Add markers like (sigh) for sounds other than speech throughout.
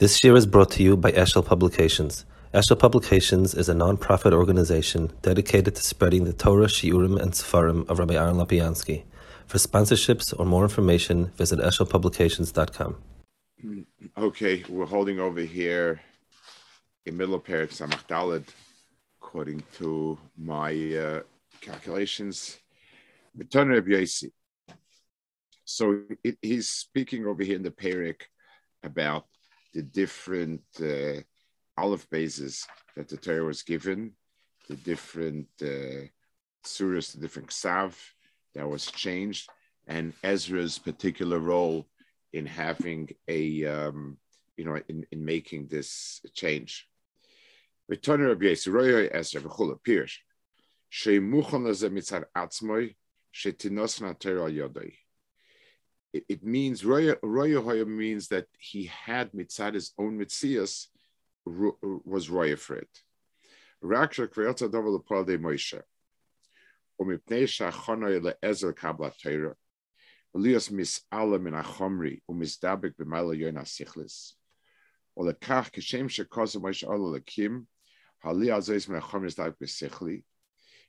This year is brought to you by Eshel Publications. Eshel Publications is a non-profit organization dedicated to spreading the Torah, Shiurim, and Sefarim of Rabbi Aaron Lapiansky. For sponsorships or more information, visit eshelpublications.com. Okay, we're holding over here in middle of Perik Samach according to my uh, calculations. So he's speaking over here in the Perik about the different uh, olive bases that the Torah was given, the different uh, surahs, the different ksav that was changed, and Ezra's particular role in having a, um, you know, in, in making this change. Ezra, it, it means Roya Hoya means that he had mitzad his own mitzias was Roya for it. Raksha kveilta dovel lepal de Moshe. ומפני שהחונו לעזר קבלת תרא, וליאס מסעלה מן החומרי ומסדבק במעלה יון הסיכלס. ולכך כשם שכוסף מוישה עולה לקים, הלי הזויס מן החומרי מסדבק בשכלי,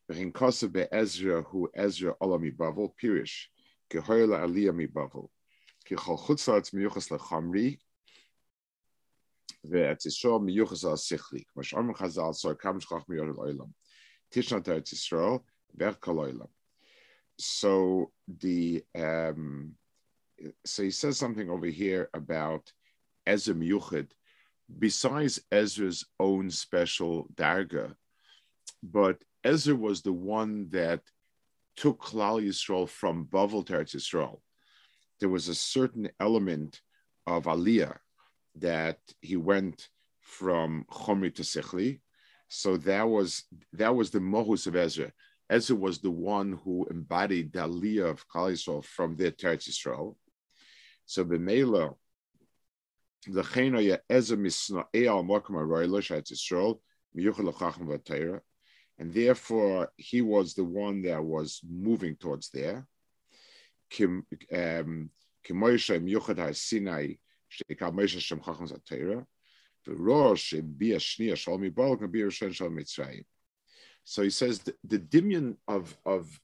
וכן כוסף בעזרא הוא עזרא עולה מבבל, פירש, aliyah mi miyuchas lechamri Yisrael miyuchas al chazal sor kam al Yisrael kol. So the um, so he says something over here about Ezra Miyuchid, besides Ezra's own special darga, but Ezra was the one that took Klal Yisrael from Bavel to Eretz Yisrael, there was a certain element of Aliyah that he went from Chomri to Sechli. So that was that was the mohus of Ezra. Ezra was the one who embodied the Aliyah of Klal Yisrael from their Teretz Yisrael. So the Chenoya Ezra Misna Eal Mokum Aroyla Shetz Yisrael Miyuchel Chacham Vatera and therefore he was the one that was moving towards there. Um, Mitzrayim. So he says the, the dimion of of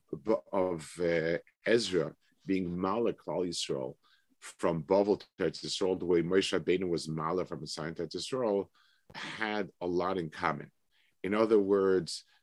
of uh, Ezra being Malak Klal Yisrael from Bavel to Yisrael, the way Moshe Rabbeinu was Malak from Messiah to Yisrael, had a lot in common. In other words,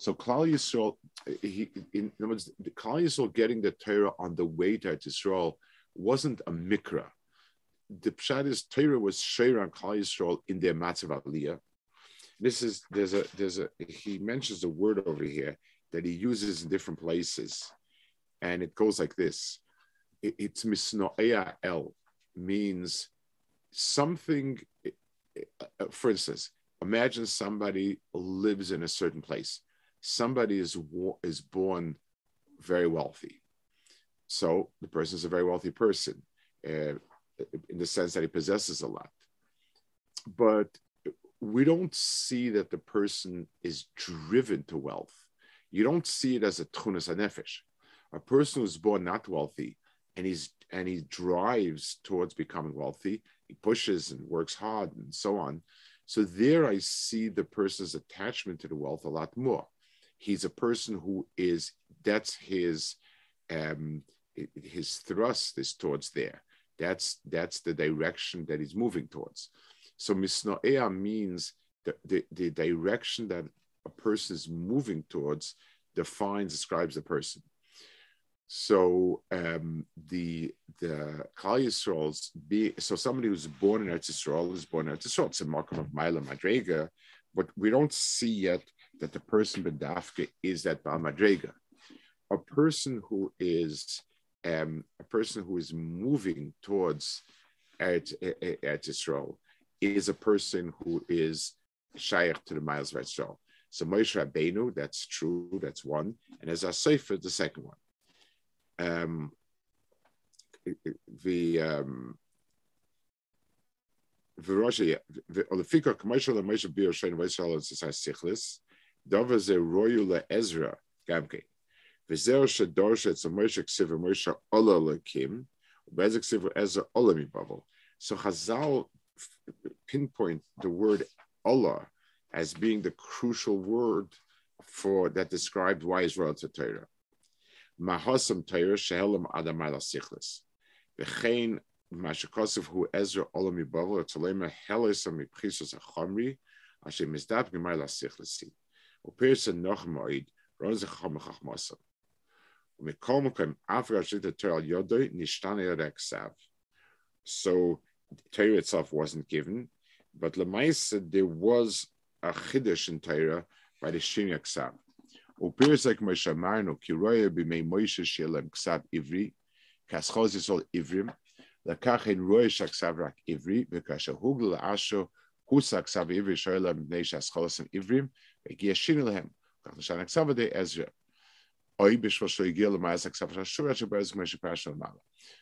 so Klal Yisrael, he, in other words, Klal Yisrael getting the Torah on the way to Yisrael wasn't a mikra. The pshat is Torah was shayr on Klal Yisrael in their matzav aliyah. This is there's a there's a he mentions a word over here that he uses in different places, and it goes like this. It, it's misnoea el means something. Uh, for instance, imagine somebody lives in a certain place somebody is is born very wealthy. So the person is a very wealthy person uh, in the sense that he possesses a lot. But we don't see that the person is driven to wealth. You don't see it as a tunas nefesh. A person who's born not wealthy and he's and he drives towards becoming wealthy. He pushes and works hard and so on. So there I see the person's attachment to the wealth a lot more he's a person who is that's his um, his thrust is towards there. That's that's the direction that he's moving towards. So misnoea means the, the, the direction that a person is moving towards defines describes the person. So um, the the Klal Yisrael's be so somebody who's born in Eretz Yisrael is born in Eretz Yisrael. It's a mark of Maila Madrega, but we don't see yet that the person bedafka is that Balmadrega. A person who is um, a person who is moving towards Eretz Yisrael is a person who is shaykh to the miles of Yisrael. So Moshe Rabbeinu, that's true, that's one, and as a Sefer, the second one. Um, the um, the olefika commercial and Moshe Bir Shein V'Yisrael and Sichlis, Royu le Ezra Gamke. V'zer shedorsha it's a Moshe Ksiva Moshe Ola Lekim, Bezik Ksiva Ezra Ola Mibavel. So Chazal pinpoint the word Allah as being the crucial word for that described why Israel to Torah. Mahasam Torah shehelam adam ala sichlis. V'chein mashakosov hu Ezra olam yibavel tzalema helisam mipchisos achamri asher mizdab gemar la sichlisi. Upirsa noch moed ronze chacham chachmasam. Umikol mekom afra shita Torah yodoi nishtane reksav. So Torah itself wasn't given, but Lemaisa there was a chiddush in Torah by the Shinyak Ksav. Upirs like Moshe Marno, Kiroya b'mei Moshe shelem Ksav Ivri, kaschos yisol Ivrim, לקח אין רואה שהכסב רק עברי, וכאשר הוגל לאשו, הוסה הכסב עברי שואל מפני שהסכולסים עברים, והגיע שיני להם. כך נשאר הכסב עדי עזרא. אוי בשביל שהוא הגיע למעשה הכסב של השורה שברז כמו שפרשנו למעלה.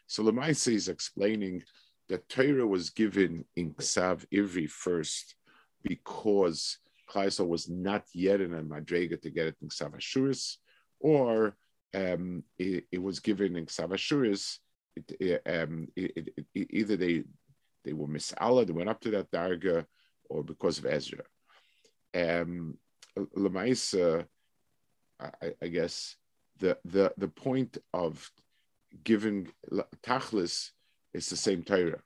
So Lemaisa is explaining that Torah was given in Ksav Ivri first because Klaisel was not yet in a Madrega to get it in Ksav Ashuris, or um, it, it, was given in Ksav Ashuris. It, um, it, either they they were misala, they went up to that darga, or because of Ezra. Um, Lamaisa, I, I guess the the the point of giving tachlis is the same Torah.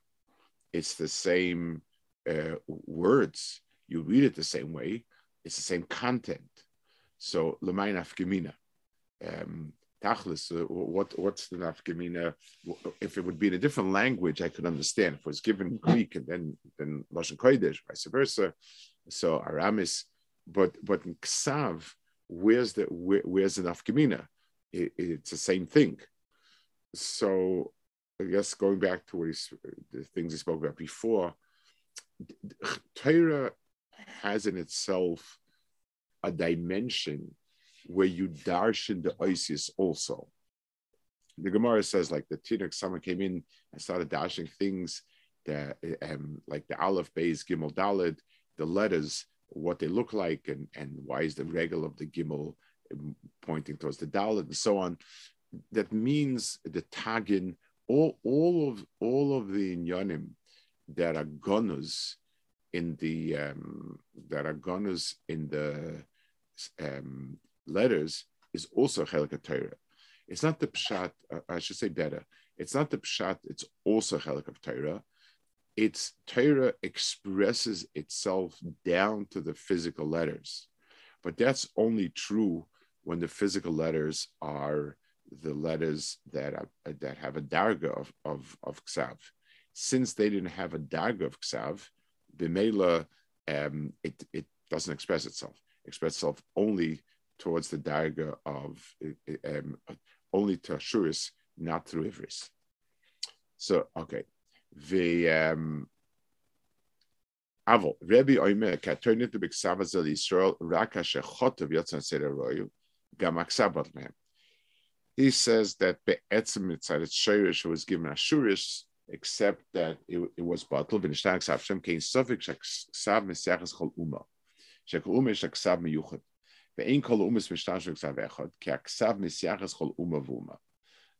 It's the same uh, words. You read it the same way. It's the same content. So lemain afgemina. Um, Tachlis, uh, what what's the nafgemina? If it would be in a different language, I could understand. If it was given Greek and then then Lashon Kodesh, vice versa. So Aramis, but but in Ksav, where's the where, where's the nafgemina? It, it's the same thing. So I guess going back to what he's, the things he spoke about before, Torah has in itself a dimension where you darshan the Isis also. The Gemara says, like the Tinuk, someone came in and started dashing things that, um, like the Aleph, Beis, Gimel, Dalid, the letters, what they look like, and, and why is the regal of the Gimel um, pointing towards the Dalid, and so on. That means the Tagin all all of all of the inyanim that are gunners in the um, that are gunners in the um, letters is also chelik. It's not the pshat. Uh, I should say better. It's not the pshat. It's also chelik of Torah. It's Torah expresses itself down to the physical letters, but that's only true when the physical letters are the letters that are, that have a darga of, of, of ksav. Since they didn't have a darga of ksav, b'meila, um, it, it doesn't express itself. It itself only towards the darga of, um, only to Ashuris, not through Ivris. So, okay The, um, אבל רבי אומר, כתרנית בכסב הזה לישראל, רק אשר חוטב יוצא סדר רויו, גם הכסב מהם he says that Be'etzim Mitzad, it's Shirish was given Ashurish, except that it, it was bottle, V'nishtan Ksav Shem Kein Sofik Shaksav Mesechas Chol Uma. Shekol Uma Shaksav Miyuchad. Ve'ein Kol Uma Mishtan Shaksav Echad, Ki Aksav Mesechas Chol Uma V'uma.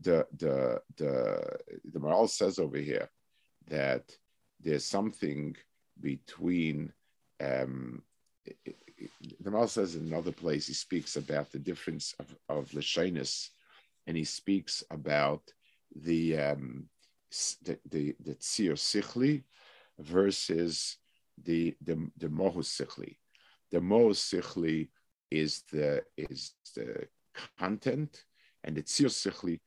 the, the, the, the Maral says over here that there's something between um, the Mal says in another place, he speaks about the difference of, of Lashonis, and he speaks about the um, the the, the Tzir Sichli versus the the the Mohus Sichli. The Mohus Sichli is the is the content, and the tzir sichli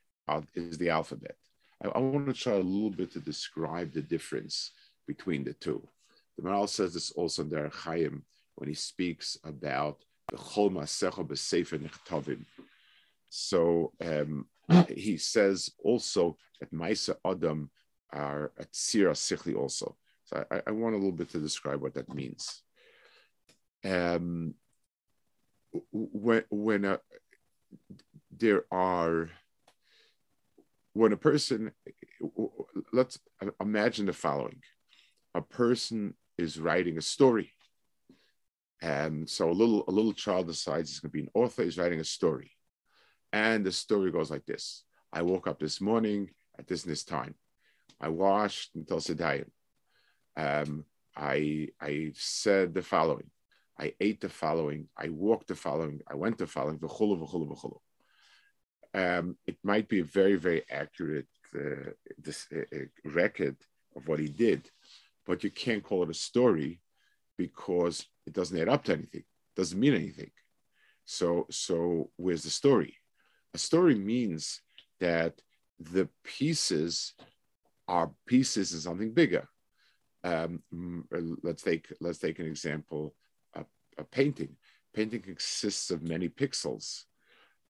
is the alphabet. I, I, want to try a little bit to describe the difference between the two. The Maral says this also in the Chaim when he speaks about the Chol Masecha B'Sefer Nechtovim. So um, (coughs) he says also that Maisa Adam are at Sira Sichli also. So I, I, want a little bit to describe what that means. Um, when when a, there are when a person let's imagine the following. A person is writing a story. And so a little a little child decides he's going to be an author he's writing a story. And the story goes like this. I woke up this morning at this and this time. I washed until um, i i said the following. I ate the following, I walked the following, I went the following, v'chulu, v'chulu, v'chulu. Um, it might be a very, very accurate uh, this, uh, record of what he did, but you can't call it a story because it doesn't add up to anything, doesn't mean anything. So, so where's the story? A story means that the pieces are pieces in something bigger. Um, let's take let's take an example a painting. Painting consists of many pixels,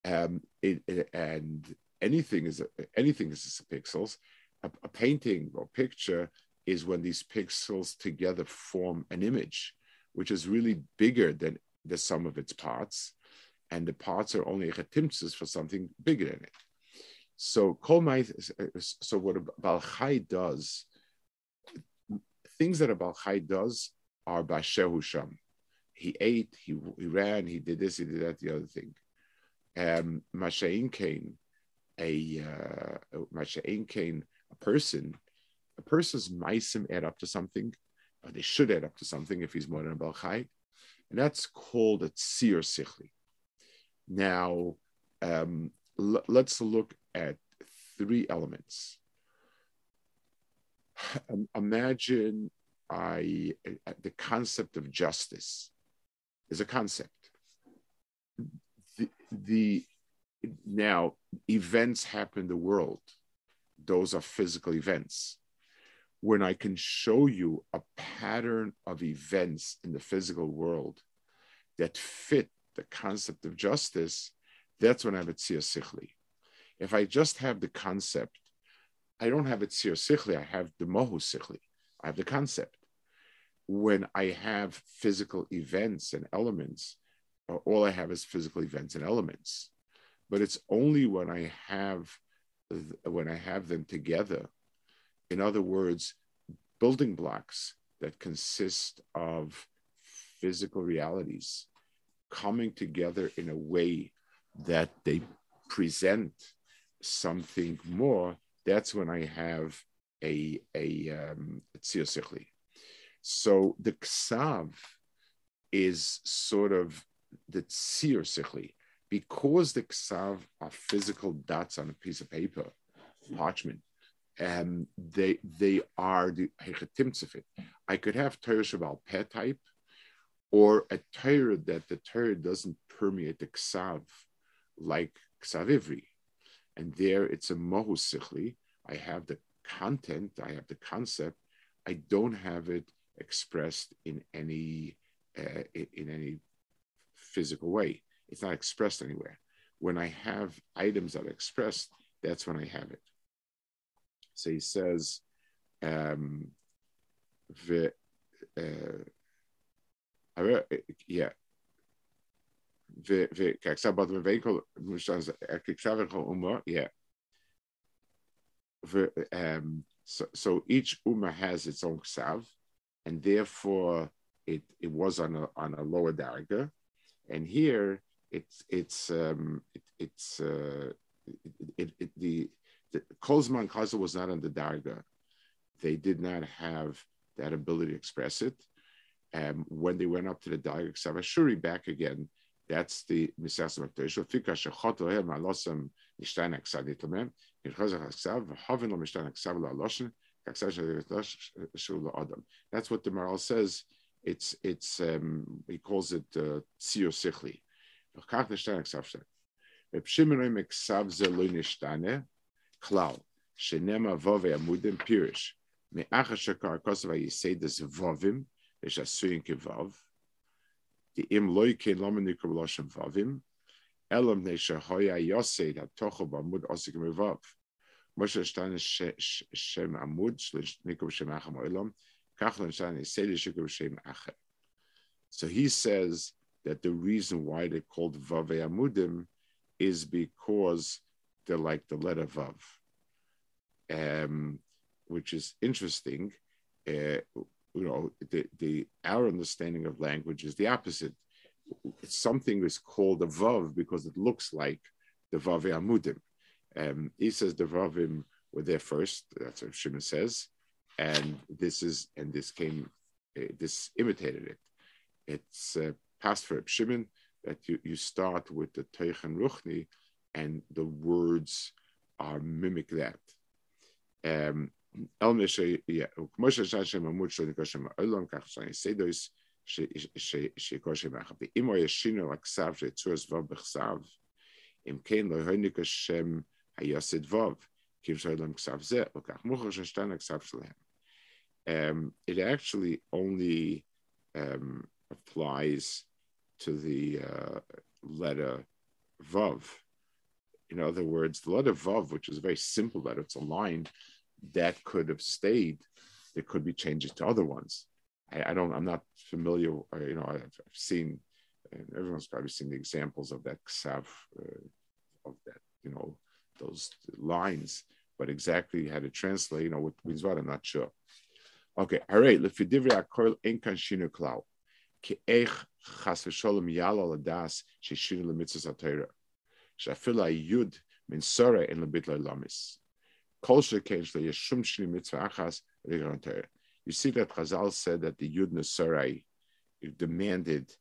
um, it, it, and anything is anything is just pixels. A, a, painting or picture is when these pixels together form an image, which is really bigger than the sum of its parts, and the parts are only chetimtzes for something bigger than it. So kolmai, so what balchai does, things that a balchai does are bashehu sham he ate, he, he ran, he did this, he did that, the other thing. Um, Kane, a uh, Masha'in Kane, a person, a person's meisim add up to something, or they should add up to something if he's more than a balchai, and that's called a tzir sichli. Now, um, l- let's look at three elements. Imagine I, uh, the concept of justice is a concept. The, now events happen in the world; those are physical events. When I can show you a pattern of events in the physical world that fit the concept of justice, that's when I have a tzir sichli. If I just have the concept, I don't have a tzir sichli, I have the mohu sichli. I have the concept when I have physical events and elements, all I have is physical events and elements. But it's only when I have when I have them together, in other words, building blocks that consist of physical realities coming together in a way that they present something more, that's when I have a a um, so the ksav is sort of the tzir sichli. Because the ksav are physical dots on a piece of paper, parchment, and they they are the hechetimtzefit. I could have Torah Shabbat pet type, or a Torah that the Torah doesn't permeate the ksav, like ksav ivri, and there it's a mohu sichli. I have the content, I have the concept. I don't have it expressed in any uh, in any physical way. It's not expressed anywhere. When I have items that are expressed, that's when I have it. So he says, um, the, uh, yeah. Yeah. Um, so, so each Ummah has its own ksav, and therefore it, it was on a, on a lower darga. And here it's, it's, um, it, it's uh, it, it, the, the Kolzman Kaza was not on the darga. They did not have that ability to express it. Um, when they went up to the Darga Savashuri back again, that's the Misas. That's what the Maral says it's it's um, he calls it uh, sio sichli. Klal shenema vove amudim pirish. Me'achashakar kosova yisedes vovim eshasuyin kevav im loyke lomenikum loshem vavim. Elam neshahoya yosed hatocho bamud osikim vav Moshe Stein Shem Amud Nikum Shem Acham Olam. So he says that the reason why they're called Vave Amudim is because they're like the letter Vav, um, which is interesting. Uh, you know, the, the, our understanding of language is the opposite. Something is called a Vav because it looks like the Vave Amudim. Um, he says the Vavim were there first, that's what Shimon says and this is and this came, uh, this imitated it. It's uh, past for Shimon that you, you start with the Teichen Ruchni and the words are mimic that. Um, El Mishay, yeah, Moshe Shashem Amud Shon Koshem Olam Kach Shani Sedos Shekoshem Achab. Imo Yeshino Laksav Shetzurs Vav Bechsav Im Kein Lo Honik Hashem Hayasid Vav Kim Shalom Ksav Zeh Lokach Muchar Shashtan Ksav Shalem. Um, it actually only um, applies to the uh, letter Vav. In other words, the letter Vav, which is a very simple letter, it's a line that could have stayed, there could be changes to other ones. I, I don't, I'm not familiar, or, you know, I've, I've, seen, and everyone's probably seen the examples of that Ksav, uh, of that, you know, those lines, but exactly how to translate, you know, with means I'm not sure. Okay, all right. lefidivri akor in kan shinu klau. Ki eich chas v'sholem yala l'das she shinu l'mitzvahs ha'teira. Shafila yud min sore in lebit lamis. Kol shekein shle yeshum shinu mitzvah achas l'garon teira. You see that Chazal said that the yud nesarai demanded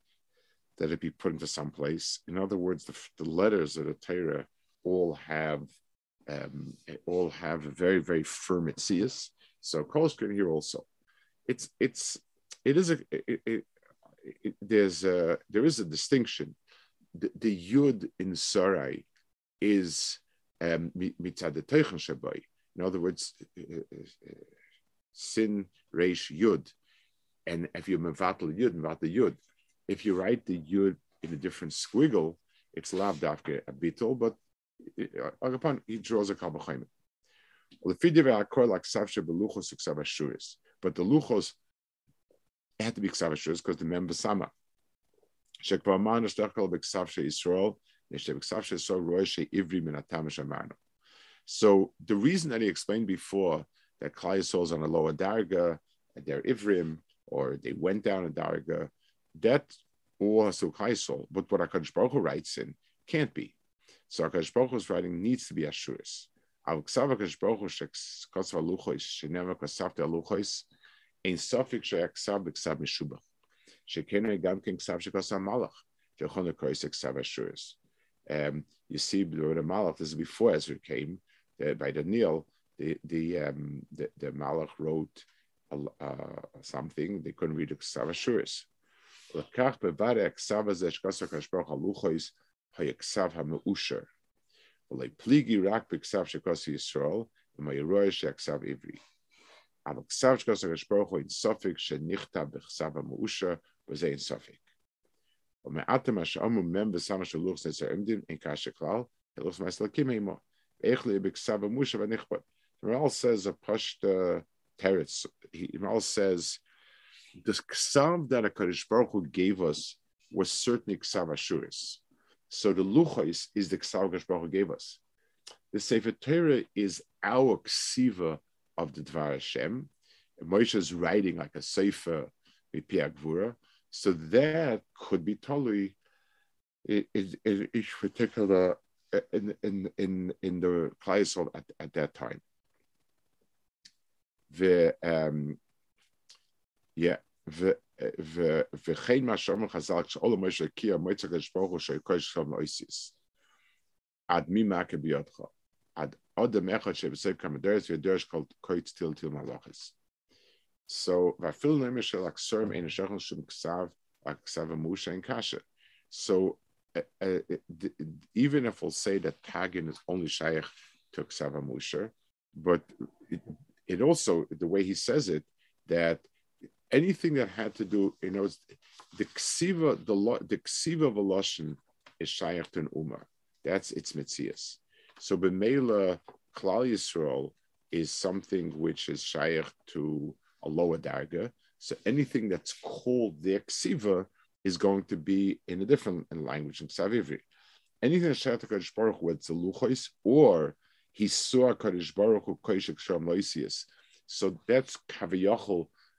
that it be put into some place. In other words, the, the letters of the Torah all have um, all have very very firm mitzias, so Kolshkin here also, it's it's it is a it, it, it, there's a, there is a distinction. The, the yud in sarai is um, mitzad shabai. In other words, uh, uh, sin reish yud, and if you mevatel yud, mevatel yud. If you write the yud in a different squiggle, it's lav a bitol, but uh, upon he draws a kabachayim. But the luchos had to be Ksav because the member Sama. So the reason that he explained before that Klai is on a lower darga, they're Ivrim, or they went down a darga, that has to Klai But what Hakadosh Baruch writes in can't be. So Hakadosh Baruch writing needs to be Ashuris. Al. Um, you see, the Malach, this is before Ezra came uh, by the Nile. The the, um, the the Malach wrote uh, something they couldn't read the Ksav Ashuris. Lekach bevare Ksav Zeshkasakash Baruch Haluchos Hayeksav HaMeusher. Olay pligi rak b'ksav shekos Yisrael u'mayiroi sheksav Ivri. Aval ksav shekos HaKadosh Baruch Hu in sofik shenichta b'ksav ha'ma'usha v'zeh in sofik. U'me'atem ha'sha'omu mem v'sam ha'shaluch zezer imdim in kasha klal heluch ma'as lakim heimo. Echli b'ksav ha'musha v'nichpa. Meral says a pashta teretz. Meral says the ksav that HaKadosh Baruch Hu gave us was certainly ksav Ashuris. So the luchos is the Kaddish Baruch gave us. The Sefer Torah is our ksiva of the Dvar Hashem. Moshe is writing like a sefer Gvura. So that could be totally in, in each particular in in in in the Kleisel at, at that time. The um yeah וכן מה שאומר חז"ל, כשאול משה קיא מועצת הקדוש ברוך הוא שיקוי שלום לאויסיס. עד מי מכה בידך? ad odem echad shebesef kamaderes v'yaderes kol koitz til til malachis. So vafil nemish shel aksorim ein shechon shum ksav aksav amusha in kasha. So uh, uh even if we'll say that Tagin is only Shaykh to Ksava Musher, but it, it, also, the way he says it, that anything that had to do, you know, the Ksiva, the, the Ksiva Voloshin is Shaykh to an Umar. That's its Mitzias. So Bemela Klal Yisrael is something which is Shaykh to a lower Darga. So anything that's called the Ksiva is going to be in a different language in Ksavivri. Anything that's Shaykh to Kadosh Baruch Hu, it's a or he saw Kadosh Baruch Hu Shom Loisius. So that's Kaviyachol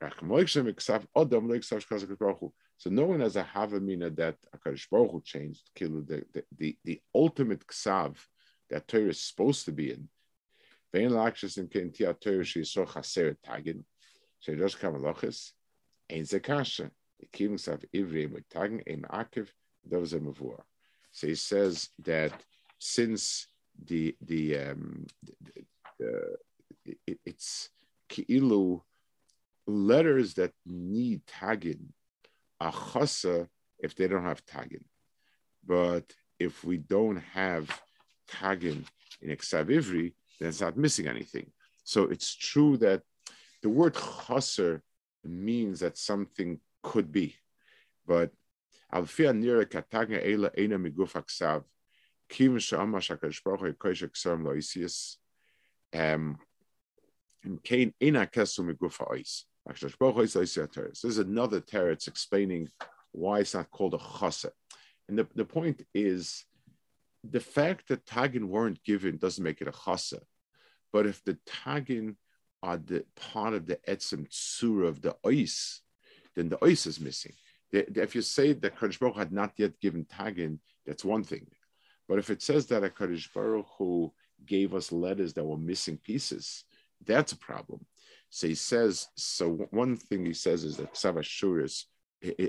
So no one has a havamina that Akadosh Baruch Hu changed. The, the, the, the ultimate ksav that Torah is supposed to be in. So zekasha. The ivri. So he says that since the the um the, the, it, it's ki'ilu letters that need tagin are chasa if they don't have tagin. But if we don't have tagin in Eksav Ivri, then it's not missing anything. So it's true that the word chaser means that something could be, but alfia nira katagna ela ena miguf aksav kim shama shakadosh baruch koish loisius um kain ena kasu miguf ois this is another terror. It's explaining why it's not called a chasa. And the, the point is the fact that tagin weren't given doesn't make it a chasa. But if the tagin are the part of the etzim tsura of the ois, then the ois is missing. The, the, if you say that Kadosh Baruch had not yet given tagin, that's one thing. But if it says that a Kadosh Baruch who gave us letters that were missing pieces, that's a problem. So he says, so one thing he says is that Ksav Ashuris,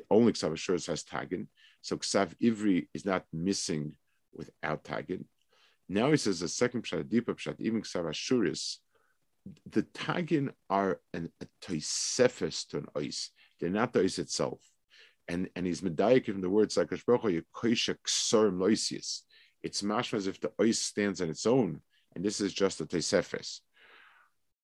only Ksav Ashuris has Tagin. So Ksav Ivri is not missing without Tagin. Now he says the second Pshat, deeper Pshat, even Ksav Ashuris, the Tagin are an, a toisefes to an ois. They're not the ois itself. And, and he's medayik in the words like. It's mashma as if the ois stands on its own, and this is just a toisefes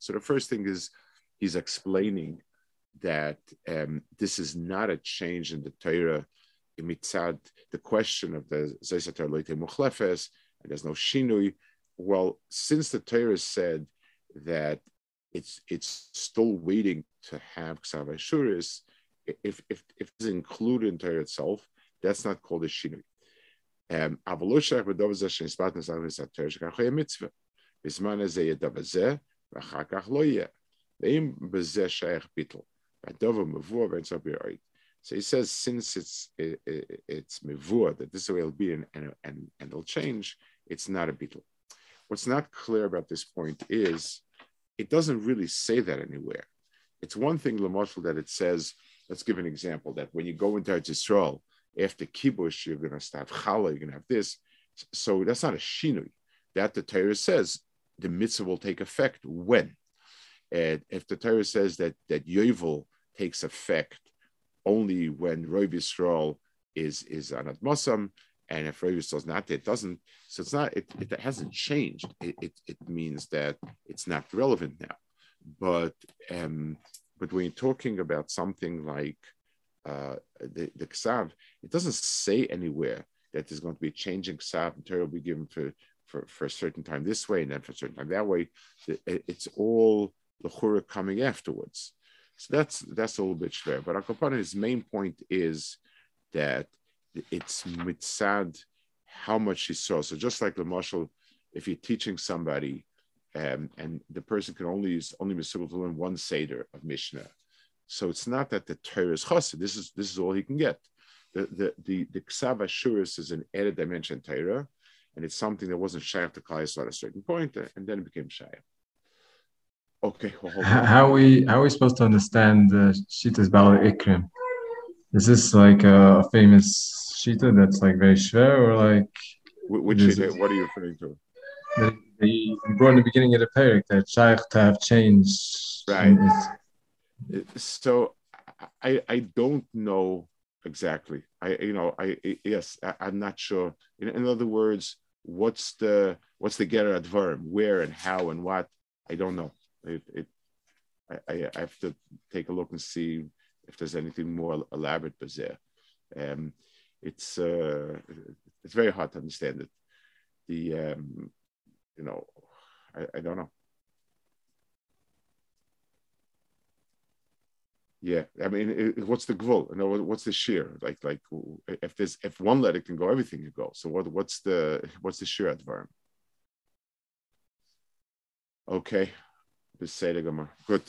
so the first thing is he's explaining that um, this is not a change in the Torah mitzad, the question of the Zeisatar Loite Muchlefes, and there's no Shinui. Well, since the Torah said that it's it's still waiting to have Ksav Ashuris, if, if, if it's included in Torah itself, that's not called a shinui. Um. So he says, since it's it, it, it's mevur that this way it'll be and, and, and, it'll change, it's not a bitl. What's not clear about this point is it doesn't really say that anywhere. It's one thing, Lamoshel, that it says, let's give an example, that when you go into Israel, after kibush, you're going to start challah, you're going to have this. So that's not a shinui. That the Torah says the mitzvah will take effect when. And if the Torah says that that yovel takes effect only when Rov Yisrael is is on Admosam, and if Rov Yisrael is not, it doesn't. So it's not. It, it hasn't changed. It, it, it means that it's not relevant now. But um, but when you're talking about something like uh, the, the it doesn't say anywhere that there's going to be a changing Ksav and Torah will be given for, for, for a certain time this way and then for a certain time that way. It's all the Chura coming afterwards. So that's that's a little bit schwer. But Akopana, his main point is that it's mitzad how much he saw. So just like the marshal, if you're teaching somebody um, and the person can only use only to learn one Seder of Mishnah. So it's not that the Torah is chassid. This is this is all he can get. The the the, the Ksav Ashuris is an added dimension Torah, and it's something that wasn't shy to Kais at a certain uh, and then it became shy. Okay. Well, how we how are we supposed to understand the Shitas Bala Ikrim? Is this like a famous Shita that's like very shver, or like which Shita? What are you referring to? The, the brought in the beginning of the parak that shaykh to have changed. Right. So I I don't know exactly. I you know I yes I, am not sure. In, in, other words, what's the what's the getter adverm? Where and how and what? I don't know. It, it I, I have to take a look and see if there's anything more elaborate but there. Um, it's uh, it's very hard to understand it. The um, you know, I, I don't know. Yeah, I mean, it, what's the goal? You know, what's the shear? Like, like if there's if one letter can go, everything can go. So what what's the what's the shear adverm? Okay, the Good.